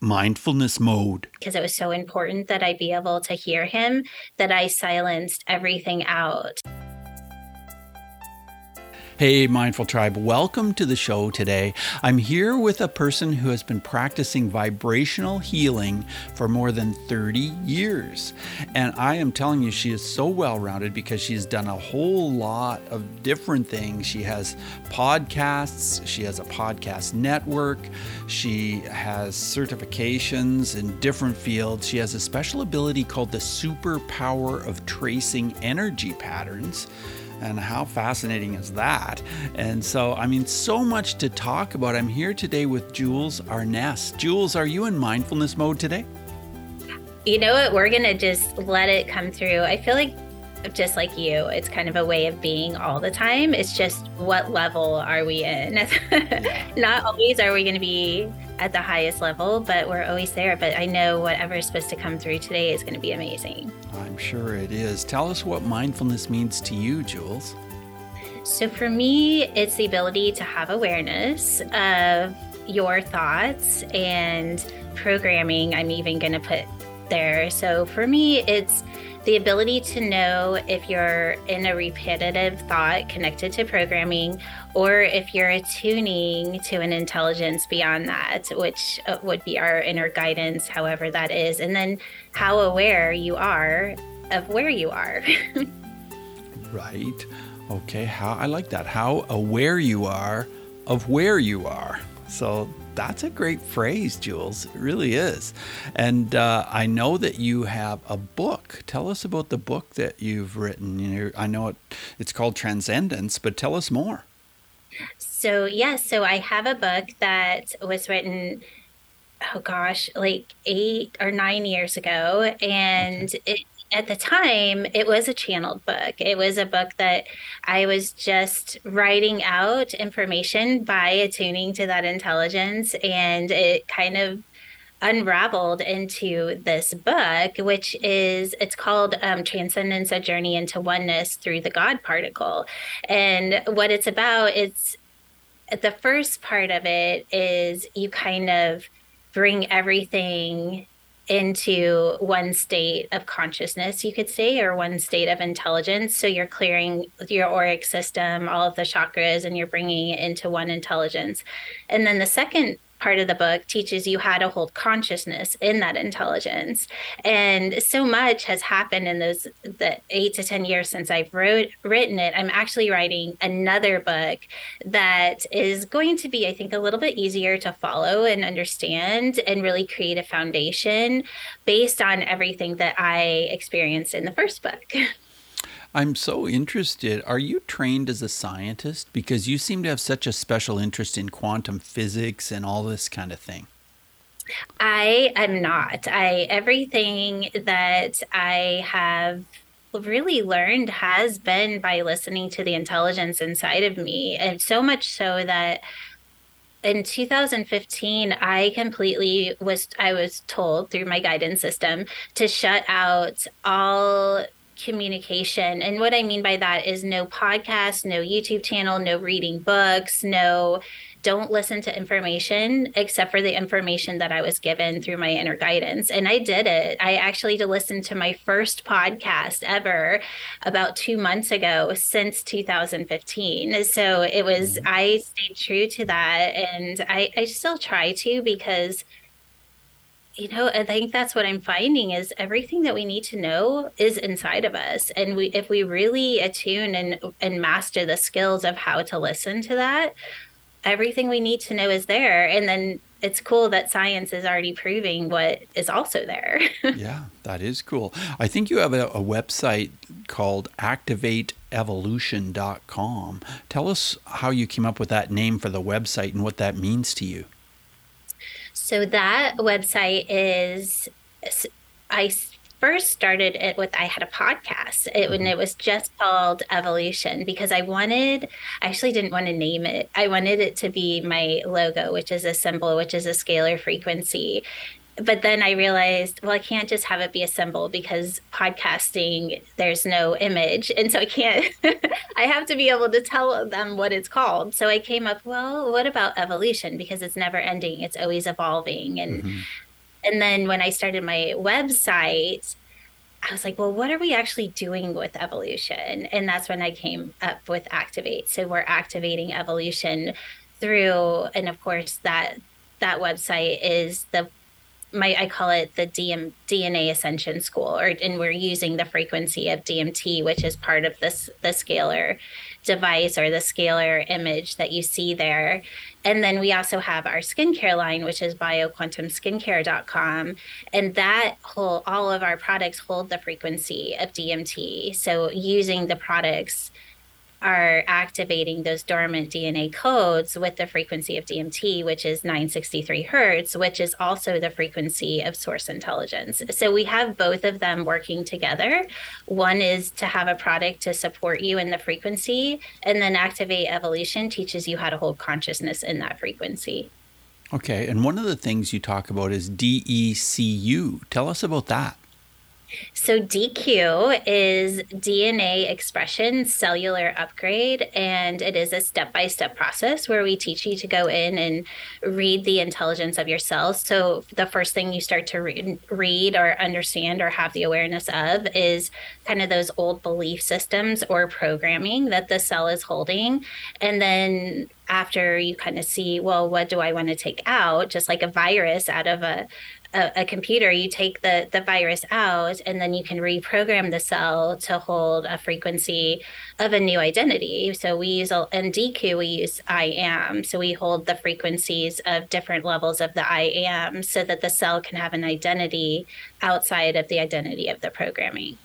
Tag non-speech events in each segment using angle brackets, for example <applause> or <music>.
mindfulness mode. Because it was so important that I be able to hear him that I silenced everything out. Hey, Mindful Tribe, welcome to the show today. I'm here with a person who has been practicing vibrational healing for more than 30 years. And I am telling you, she is so well rounded because she's done a whole lot of different things. She has podcasts, she has a podcast network, she has certifications in different fields. She has a special ability called the superpower of tracing energy patterns. And how fascinating is that? And so, I mean, so much to talk about. I'm here today with Jewels Arnes. Jewels, are you in mindfulness mode today? You know what? We're going to just let it come through. I feel like just like you, it's kind of a way of being all the time. It's just what level are we in? <laughs> Not always are we going to be at the highest level, but we're always there. But I know whatever is supposed to come through today is going to be amazing. I'm sure it is. Tell us what mindfulness means to you, Jewels. So for me, it's the ability to have awareness of your thoughts and programming. I'm even going to put there. So for me, it's the ability to know if you're in a repetitive thought connected to programming or if you're attuning to an intelligence beyond that, which uh, would be our inner guidance, however that is, and then how aware you are of where you are. <laughs> right. Okay. How I like that. How aware you are of where you are. So that's a great phrase, Jewels. It really is. And uh, I know that you have a book. Tell us about the book that you've written. You know, I know it, it's called Transcendence, but tell us more. So, yes, yeah, so I have a book that was written oh gosh, like eight or nine years ago. And okay. it at the time, it was a channeled book. It was a book that I was just writing out information by attuning to that intelligence. And it kind of unraveled into this book, which is it's called um, Transcendence: A Journey into Oneness Through the God Particle. And what it's about, it's the first part of it is you kind of bring everything into one state of consciousness, you could say, or one state of intelligence. So you're clearing your auric system, all of the chakras, and you're bringing it into one intelligence. And then the second part of the book teaches you how to hold consciousness in that intelligence. And so much has happened in those the eight to 10 years since I've wrote, written it. I'm actually writing another book that is going to be, I think, a little bit easier to follow and understand and really create a foundation based on everything that I experienced in the first book. <laughs> I'm so interested. Are you trained as a scientist? Because you seem to have such a special interest in quantum physics and all this kind of thing. I am not. I everything that I have really learned has been by listening to the intelligence inside of me. And so much so that in 2015 i completely was i was told through my guidance system to shut out all communication. And what I mean by that is no podcast, no YouTube channel, no reading books, no don't listen to information except for the information that I was given through my inner guidance. And I did it. I actually to listen to my first podcast ever about two months ago since 2015. So it was, mm-hmm. I stayed true to that. And I, I still try to because you know i think that's what i'm finding is everything that we need to know is inside of us. And we if we really attune and and master the skills of how to listen to that everything we need to know is there. And then it's cool that science is already proving what is also there. <laughs> Yeah that is cool. I think you have a, a website called activateevolution.com tell us how you came up with that name for the website and what that means to you so that website is, I first started it with I had a podcast. It when mm-hmm. it was just called Evolution because I wanted I actually didn't want to name it. I wanted it to be my logo, which is a symbol, which is a scalar frequency but then I realized, well, I can't just have it be a symbol because podcasting, there's no image. And so I can't, <laughs> I have to be able to tell them what it's called. So I came up, well, what about evolution? Because it's never ending, it's always evolving. And mm-hmm. And then when I started my website, I was like, well, what are we actually doing with evolution? And that's when I came up with Activate. So we're activating evolution through, and of course, that that website is the my I call it the DM, DNA Ascension School, or and we're using the frequency of DMT, which is part of this the scalar device or the scalar image that you see there. And then we also have our skincare line, which is bioquantumskincare.com. And that whole all of our products hold the frequency of DMT. So using the products are activating those dormant DNA codes with the frequency of DMT, which is 963 hertz, which is also the frequency of source intelligence. So we have both of them working together. One is to have a product to support you in the frequency, and then Activate Evolution teaches you how to hold consciousness in that frequency. Okay. And one of the things you talk about is DECU. Tell us about that. So DECU is DNA expression cellular upgrade, and it is a step-by-step process where we teach you to go in and read the intelligence of your cells. So the first thing you start to re- read or understand or have the awareness of is kind of those old belief systems or programming that the cell is holding, and then after you kind of see, well, what do I want to take out? Just like a virus out of a, a, a, computer, you take the, the virus out and then you can reprogram the cell to hold a frequency of a new identity. So we use, in DECU, we use I am. So we hold the frequencies of different levels of the I am so that the cell can have an identity outside of the identity of the programming.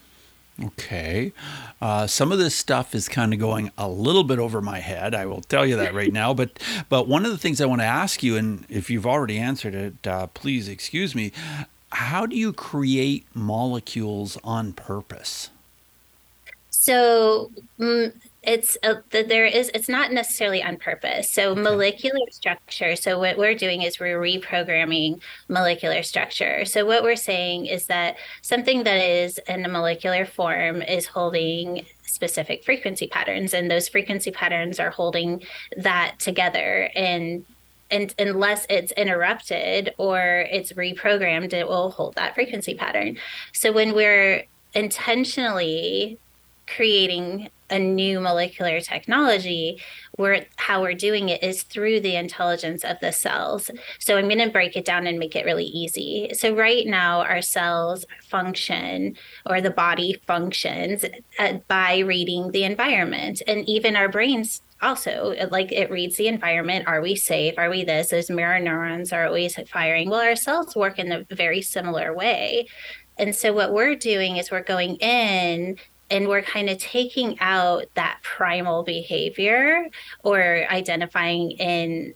Okay. Uh, some of this stuff is kind of going a little bit over my head. I will tell you that right now. But but one of the things I want to ask you, and if you've already answered it, uh, please excuse me. How do you create molecules on purpose? So mm, it's a, there is it's not necessarily on purpose. So okay. molecular structure so what we're doing is we're reprogramming molecular structure. So what we're saying is that something that is in a molecular form is holding specific frequency patterns and those frequency patterns are holding that together. And and unless it's interrupted or it's reprogrammed it will hold that frequency pattern. So when we're intentionally creating a new molecular technology where how we're doing it is through the intelligence of the cells. So i'm going to break it down and make it really easy. So right now our cells function or the body functions by reading the environment. And even our brains also like it reads the environment. Are we safe? Are we this? Those mirror neurons are always firing. Well our cells work in a very similar way. And so what we're doing is we're going in and we're kind of taking out that primal behavior or identifying in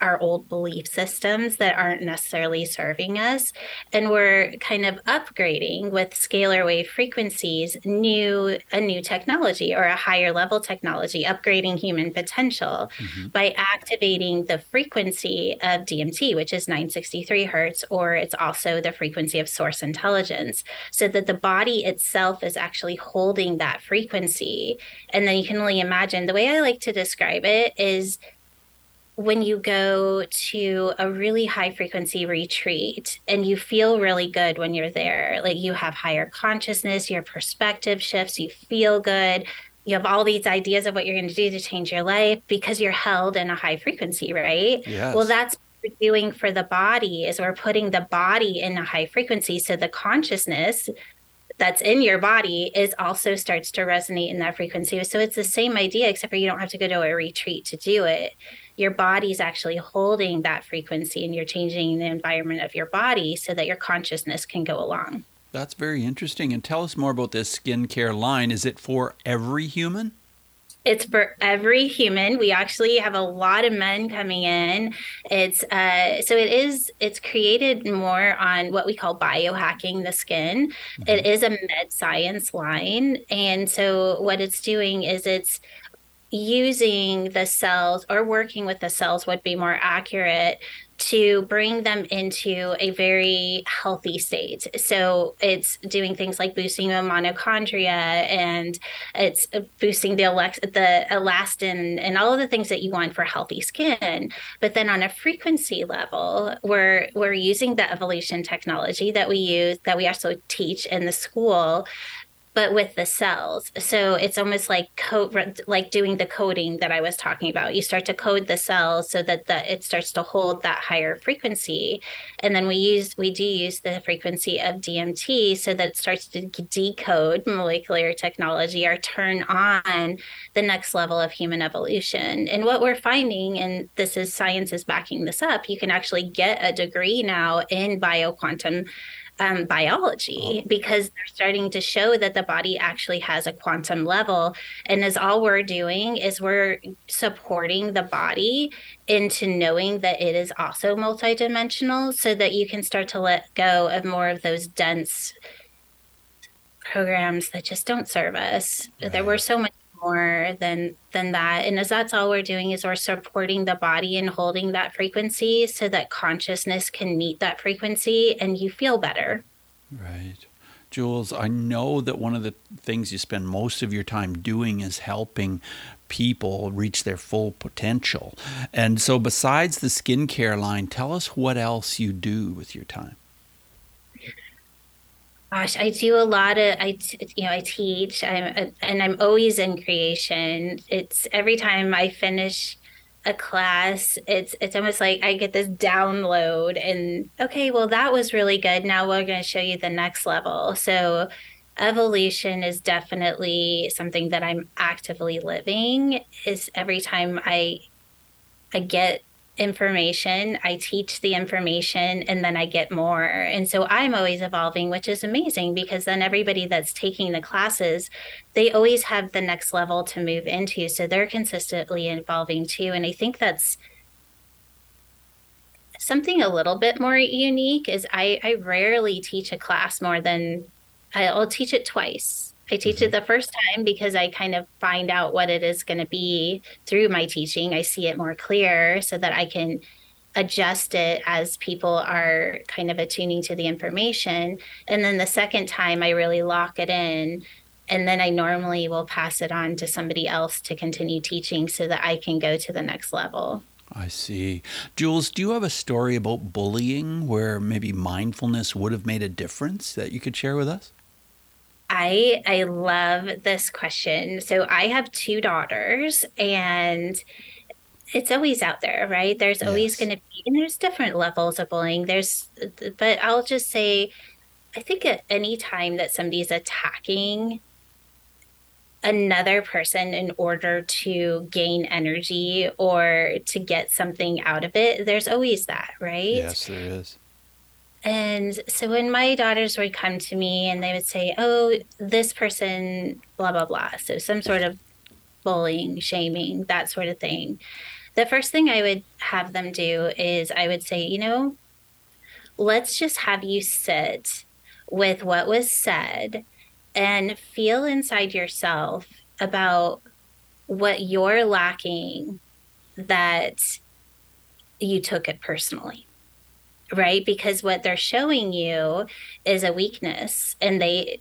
our old belief systems that aren't necessarily serving us and we're kind of upgrading with scalar wave frequencies new a new technology or a higher level technology upgrading human potential mm-hmm. by activating the frequency of DMT which is 963 hertz or it's also the frequency of source intelligence so that the body itself is actually holding that frequency and then you can only imagine the way I like to describe it is when you go to a really high frequency retreat and you feel really good when you're there, like you have higher consciousness, your perspective shifts, you feel good, you have all these ideas of what you're going to do to change your life because you're held in a high frequency, right? Yes. Well, that's what we're doing for the body is we're putting the body in a high frequency so the consciousness that's in your body is also starts to resonate in that frequency so it's the same idea except for you don't have to go to a retreat to do it your body's actually holding that frequency and you're changing the environment of your body so that your consciousness can go along. That's very interesting. And tell us more about this skincare line. Is it for every human? It's for every human. We actually have a lot of men coming in. It's uh, so it is. It's created more on what we call biohacking the skin. Mm-hmm. It is a med science line, and so what it's doing is it's using the cells or working with the cells would be more accurate to bring them into a very healthy state. So it's doing things like boosting the mitochondria and it's boosting the alex- the elastin and all of the things that you want for healthy skin. But then on a frequency level, we're we're using the evolution technology that we use that we also teach in the school but with the cells. So it's almost like code, like doing the coding that I was talking about. You start to code the cells so that the, it starts to hold that higher frequency, and then we use we do use the frequency of DMT so that it starts to decode molecular technology or turn on the next level of human evolution. And what we're finding, and this is science is backing this up, you can actually get a degree now in bioquantum um, biology because they're starting to show that the body actually has a quantum level. And as all we're doing is we're supporting the body into knowing that it is also multidimensional so that you can start to let go of more of those dense programs that just don't serve us. Right. There were so much more than than that. And as that's all we're doing is we're supporting the body and holding that frequency so that consciousness can meet that frequency and you feel better. Right. Jewels i know that one of the things you spend most of your time doing is helping people reach their full potential. And so besides the skincare line tell us what else you do with your time Gosh, I do a lot of I you know I teach I'm and I'm always in creation. It's every time I finish a class, it's it's almost like I get this download and okay, well that was really good. Now we're going to show you the next level. So evolution is definitely something that I'm actively living is every time I I get information, I teach the information, and then I get more. And so I'm always evolving, which is amazing because then everybody that's taking the classes, they always have the next level to move into. So they're consistently evolving too. And I think that's something a little bit more unique is I, I rarely teach a class more than I'll teach it twice I teach it mm-hmm. the first time because I kind of find out what it is going to be through my teaching. I see it more clear so that I can adjust it as people are kind of attuning to the information. And then the second time, I really lock it in. And then I normally will pass it on to somebody else to continue teaching so that I can go to the next level. I see. Jewels, do you have a story about bullying where maybe mindfulness would have made a difference that you could share with us? I I love this question. So I have two daughters and it's always out there, right? There's yes. always going to be and there's different levels of bullying. There's but I'll just say I think at any time that somebody's attacking another person in order to gain energy or to get something out of it, there's always that, right? Yes, there is. And so when my daughters would come to me and they would say, Oh, this person, blah, blah, blah. So some sort of bullying, shaming, that sort of thing. The first thing I would have them do is I would say, You know, let's just have you sit with what was said and feel inside yourself about what you're lacking that you took it personally right because what they're showing you is a weakness and they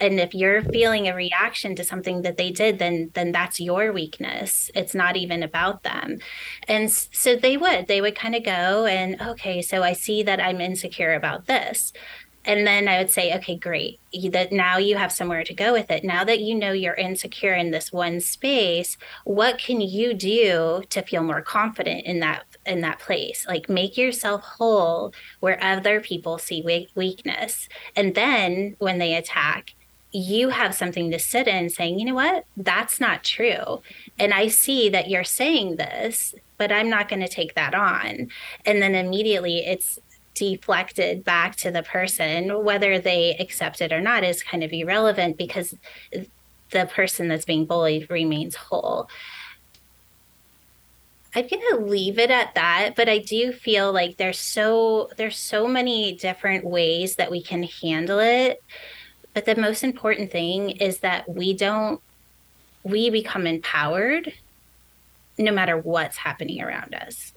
and if you're feeling a reaction to something that they did then then that's your weakness it's not even about them and so they would they would kind of go and okay so i see that i'm insecure about this and then I would say, okay, great. That now you have somewhere to go with it. Now that you know you're insecure in this one space, what can you do to feel more confident in that in that place? Like make yourself whole where other people see weakness. And then when they attack, you have something to sit in saying, you know what? That's not true. And I see that you're saying this, but I'm not going to take that on. And then immediately it's deflected back to the person, whether they accept it or not is kind of irrelevant because the person that's being bullied remains whole. I'm gonna leave it at that, but I do feel like there's so there's so many different ways that we can handle it. But the most important thing is that we don't we become empowered no matter what's happening around us.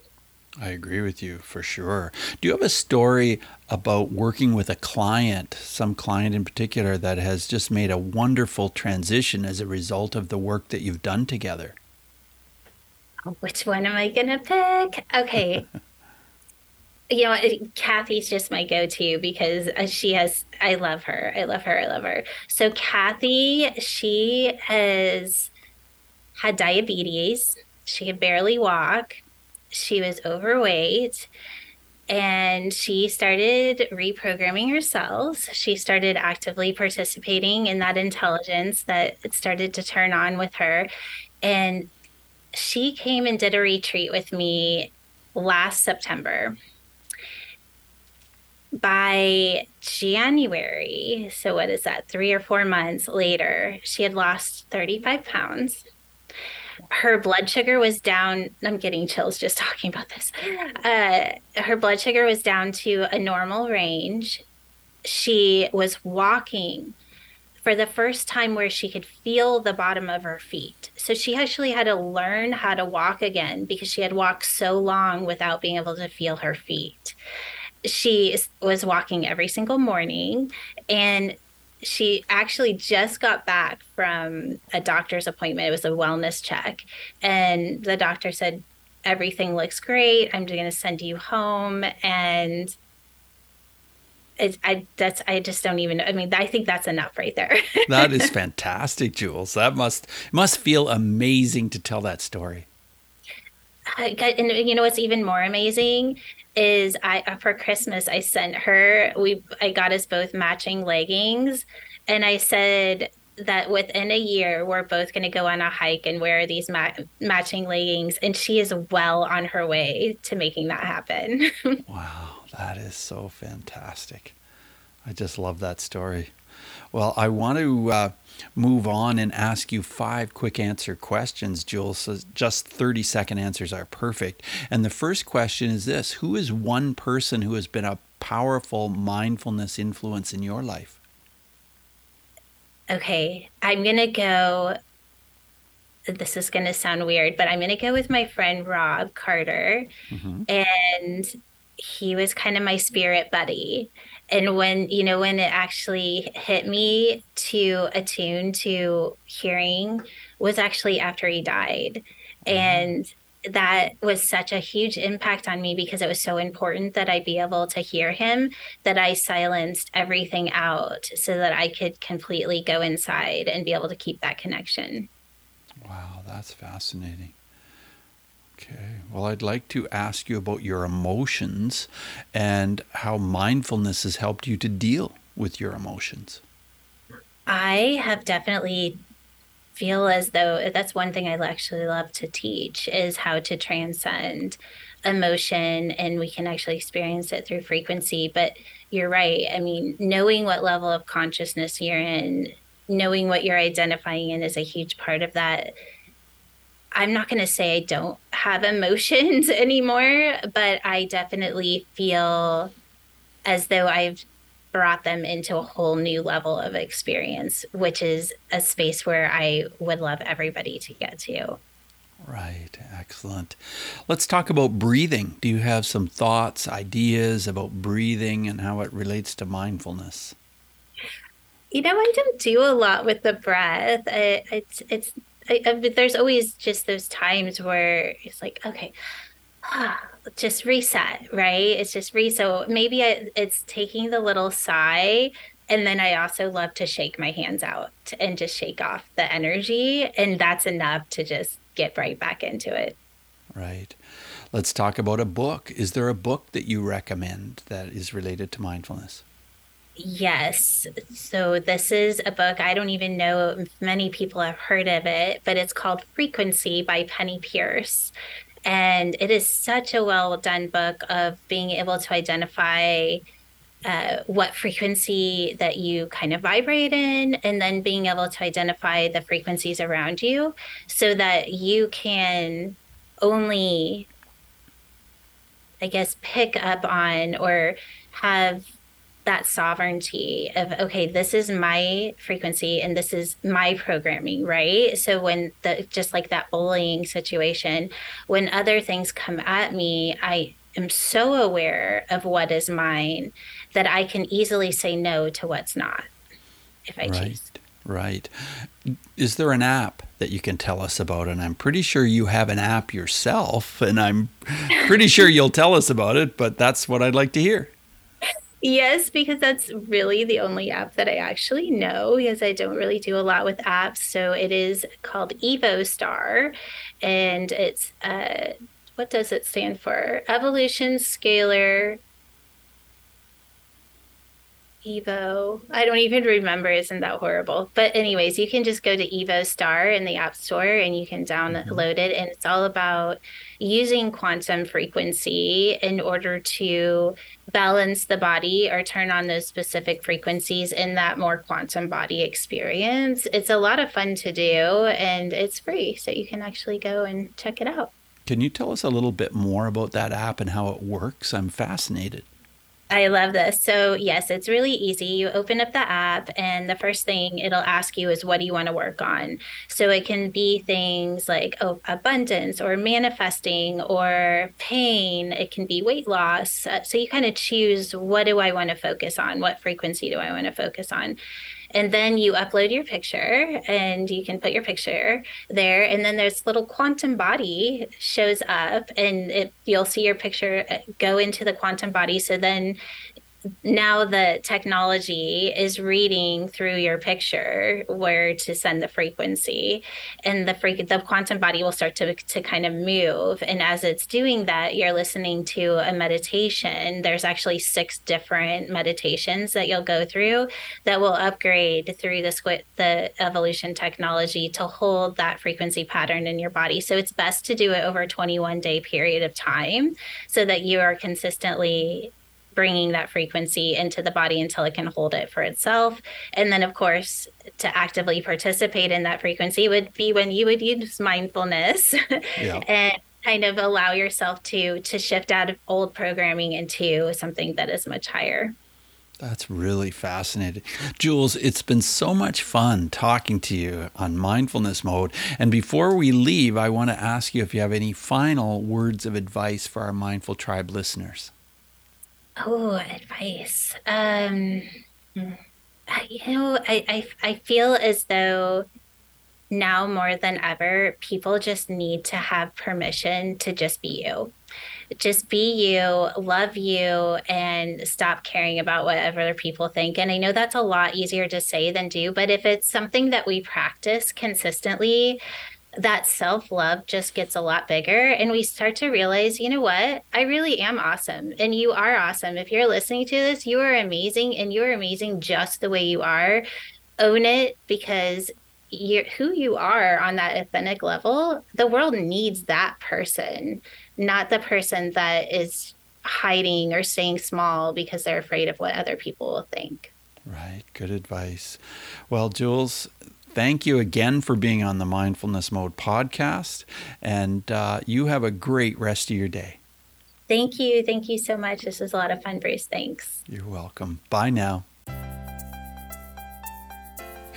I agree with you for sure. Do you have a story about working with a client, some client in particular, that has just made a wonderful transition as a result of the work that you've done together? Which one am I going to pick? Okay. <laughs> you know, Kathy's just my go to because uh, she has, I love her. I love her. I love her. So, Kathy, she has had diabetes. She could barely walk she was overweight and she started reprogramming her cells. She started actively participating in that intelligence that started to turn on with her. And she came and did a retreat with me last September. By January, so what is that, three or four months later, she had lost 35 pounds her blood sugar was down. I'm getting chills just <laughs> talking about this. Uh, her blood sugar was down to a normal range. She was walking for the first time where she could feel the bottom of her feet. So she actually had to learn how to walk again because she had walked so long without being able to feel her feet. She was walking every single morning and she actually just got back from a doctor's appointment. It was a wellness check. And the doctor said, Everything looks great. I'm going to send you home. And it, I that's I just don't even I mean I think that's enough right there. <laughs> that is fantastic, Jewels. That must must feel amazing to tell that story. and you know what's even more amazing is I uh, for Christmas I sent her we I got us both matching leggings and I said that within a year we're both going to go on a hike and wear these ma- matching leggings and she is well on her way to making that happen. <laughs> wow, that is so fantastic. I just love that story. Well, I want to uh, move on and ask you five quick answer questions, Jewels. So just 30 second answers are perfect. And the first question is this Who is one person who has been a powerful mindfulness influence in your life? Okay, I'm going to go. This is going to sound weird, but I'm going to go with my friend Rob Carter. Mm-hmm. And he was kind of my spirit buddy and when you know when it actually hit me to attune to hearing was actually after he died mm-hmm. and that was such a huge impact on me because it was so important that I be able to hear him that I silenced everything out so that I could completely go inside and be able to keep that connection. Wow, that's fascinating. Okay. Well, I'd like to ask you about your emotions and how mindfulness has helped you to deal with your emotions. I have definitely feel as though that's one thing I actually love to teach is how to transcend emotion and we can actually experience it through frequency. But you're right. I mean, knowing what level of consciousness you're in, knowing what you're identifying in is a huge part of that I'm not going to say I don't have emotions <laughs> anymore, but I definitely feel as though I've brought them into a whole new level of experience, which is a space where I would love everybody to get to. Right, excellent. Let's talk about breathing. Do you have some thoughts, ideas about breathing and how it relates to mindfulness? You know, I don't do a lot with the breath. it's it's I, I, there's always just those times where it's like, okay, ah, just reset, right? It's just reset. So maybe I, it's taking the little sigh. And then I also love to shake my hands out and just shake off the energy. And that's enough to just get right back into it. Right. Let's talk about a book. Is there a book that you recommend that is related to mindfulness? Yes. So this is a book. I don't even know if many people have heard of it, but it's called Frequency by Penney Peirce. And it is such a well done book of being able to identify uh, what frequency that you kind of vibrate in, and then being able to identify the frequencies around you so that you can only, I guess, pick up on or have that sovereignty of okay this is my frequency and this is my programming right? So when the just like that bullying situation when other things come at me i am so aware of what is mine that i can easily say no to what's not if i right, choose. right. Is there an app that you can tell us about? And i'm pretty sure you have an app yourself and i'm pretty sure you'll tell us about it but that's what i'd like to hear Yes, because that's really the only app that I actually know because I don't really do a lot with apps. So it is called EvoStar and it's uh what does it stand for? Evolution Scalar Evo. I don't even remember. Isn't that horrible? But anyways, you can just go to EvoStar in the App Store and you can download mm-hmm. it. And it's all about using quantum frequency in order to balance the body or turn on those specific frequencies in that more quantum body experience. It's a lot of fun to do and it's free. So you can actually go and check it out. Can you tell us a little bit more about that app and how it works? I'm fascinated. I love this. So, yes, it's really easy. You open up the app, and the first thing it'll ask you is, What do you want to work on? So, it can be things like oh, abundance or manifesting or pain. It can be weight loss. Uh, so, you kind of choose, What do I want to focus on? What frequency do I want to focus on? And then you upload your picture and you can put your picture there. And then there's little quantum body shows up and it, you'll see your picture go into the quantum body. So then now the technology is reading through your picture where to send the frequency and the freak the quantum body will start to to kind of move. And as it's doing that you're listening to a meditation. There's actually six different meditations that you'll go through that will upgrade through the squid the evolution technology to hold that frequency pattern in your body. So it's best to do it over a 21 day period of time so that you are consistently bringing that frequency into the body until it can hold it for itself. And then, of course, to actively participate in that frequency would be when you would use mindfulness <laughs> yeah. and kind of allow yourself to to shift out of old programming into something that is much higher. That's really fascinating. Jewels, it's been so much fun talking to you on mindfulness mode. And before we leave, I want to ask you if you have any final words of advice for our Mindful Tribe listeners. Oh, advice. Um, you know, I, I I feel as though now more than ever, people just need to have permission to just be you. Just be you, love you, and stop caring about what other people think. And I know that's a lot easier to say than do, but if it's something that we practice consistently, that self love just gets a lot bigger. And we start to realize, you know what? I really am awesome. And you are awesome. If you're listening to this, you are amazing and you are amazing just the way you are. Own it because you're who you are on that authentic level. The world needs that person, not the person that is hiding or staying small because they're afraid of what other people will think. Right. Good advice. Well, Jewels, thank you again for being on the Mindfulness Mode podcast. And uh, you have a great rest of your day. Thank you. Thank you so much. This was a lot of fun, Bruce. Thanks. You're welcome. Bye now.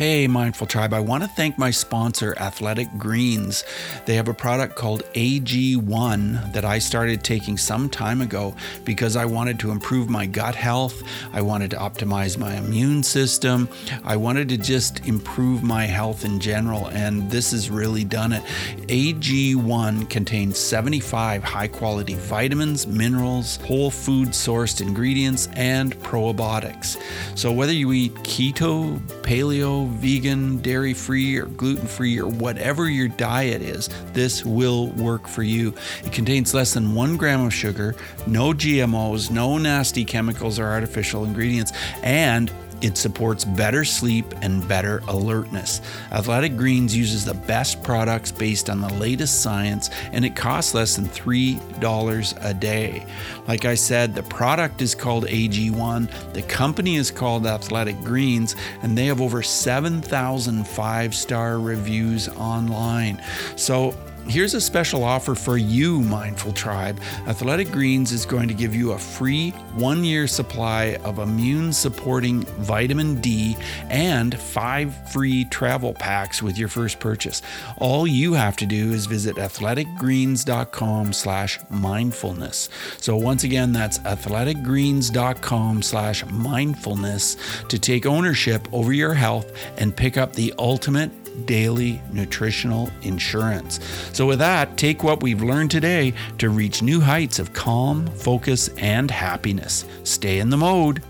Hey, Mindful Tribe, I want to thank my sponsor, Athletic Greens. They have a product called AG1 that I started taking some time ago because I wanted to improve my gut health. I wanted to optimize my immune system. I wanted to just improve my health in general, and this has really done it. AG1 contains 75 high quality vitamins, minerals, whole food sourced ingredients, and probiotics. So, whether you eat keto, paleo, vegan, dairy free, or gluten free, or whatever your diet is, this will work for you. It contains less than one gram of sugar, no GMOs, no nasty chemicals or artificial ingredients, and it supports better sleep and better alertness. Athletic Greens uses the best products based on the latest science, and it costs less than $3 a day. Like I said, the product is called AG1, the company is called Athletic Greens, and they have over 7,000 five star reviews online. So, here's a special offer for you, Mindful Tribe. Athletic Greens is going to give you a free one year supply of immune supporting vitamin D and five free travel packs with your first purchase. All you have to do is visit athleticgreens.com slash mindfulness. So once again, that's athleticgreens.com slash mindfulness to take ownership over your health and pick up the ultimate daily nutritional insurance. So, with that, take what we've learned today to reach new heights of calm, focus, and happiness. Stay in the mode.